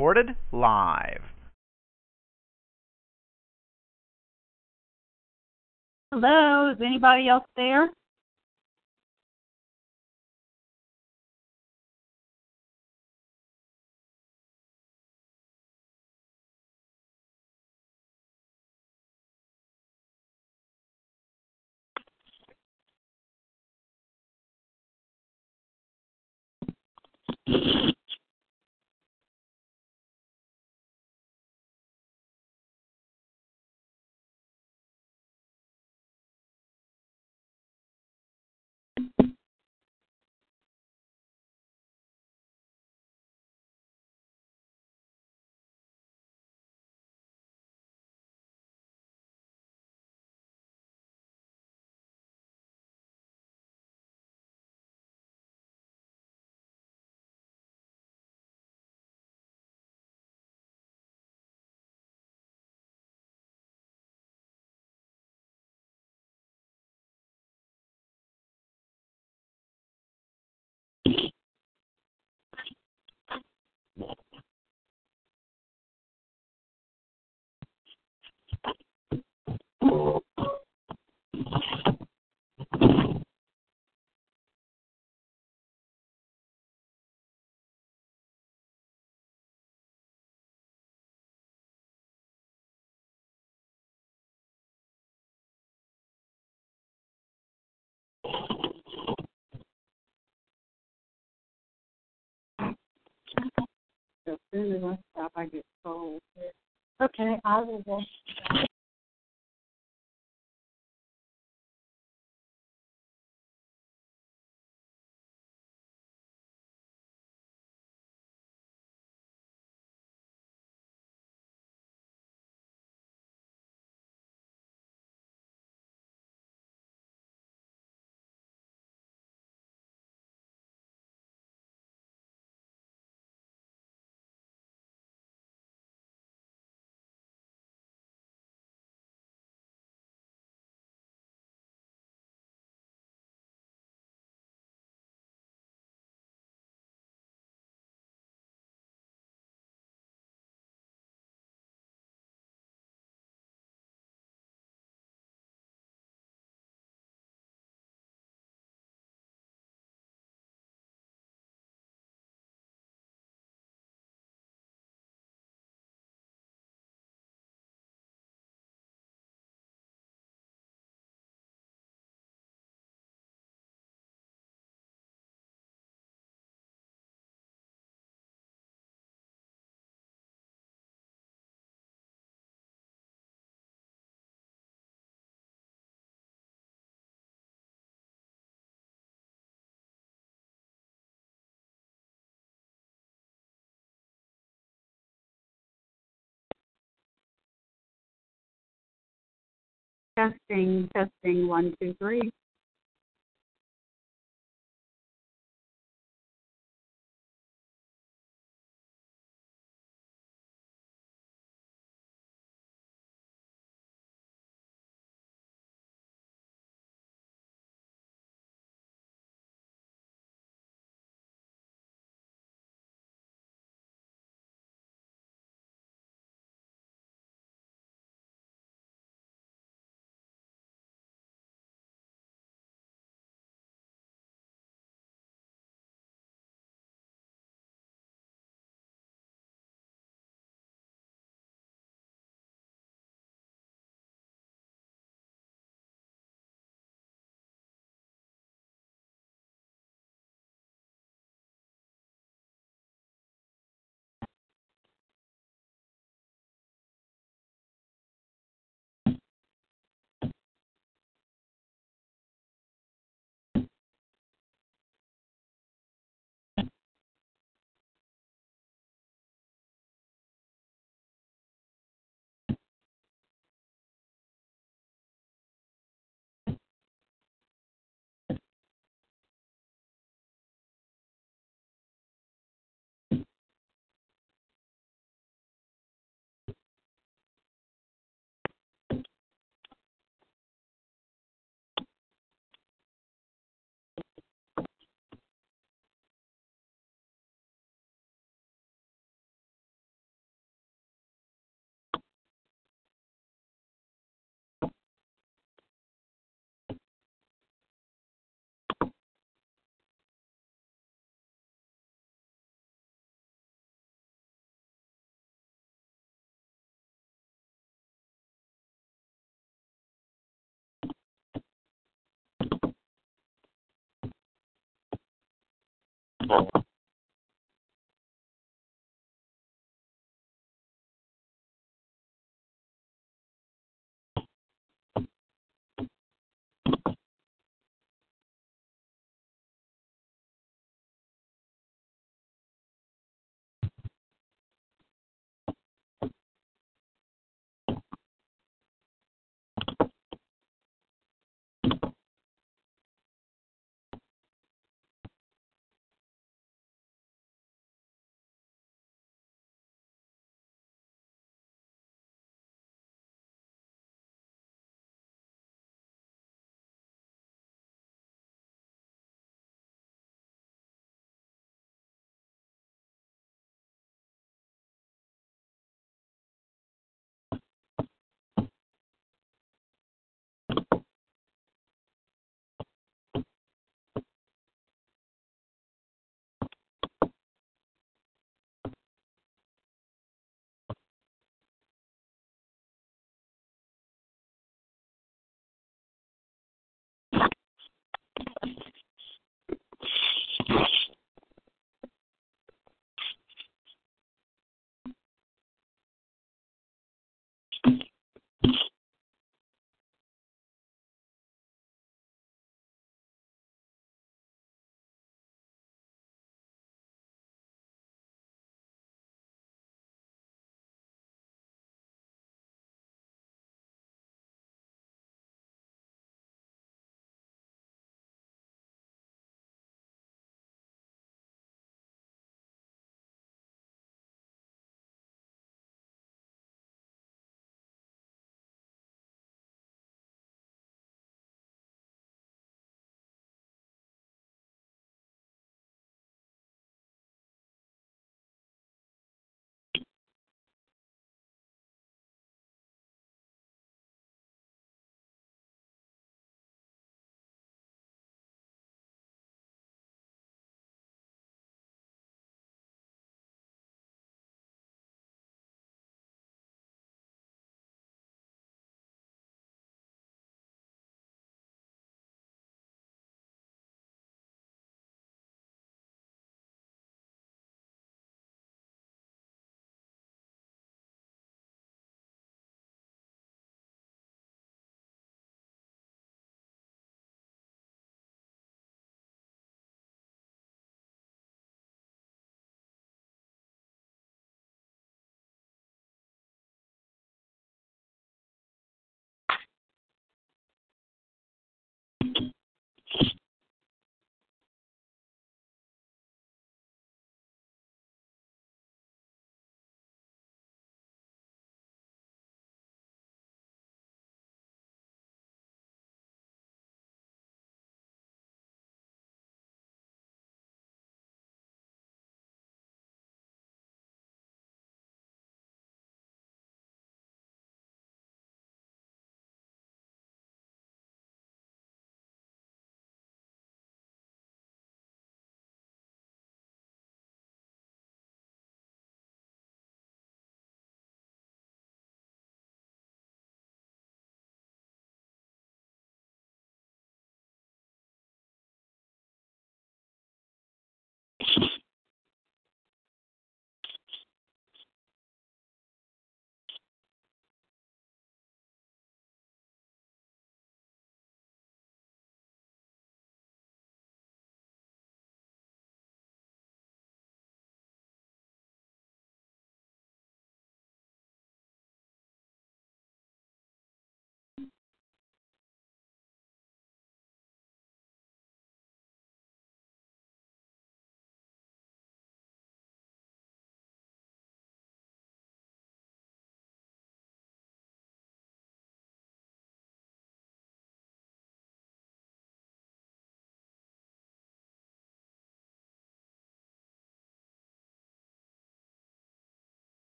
Recorded live. Hello, is anybody else there? As soon as I stop, I get cold. Okay, I will go. Testing, testing, one, two, three. people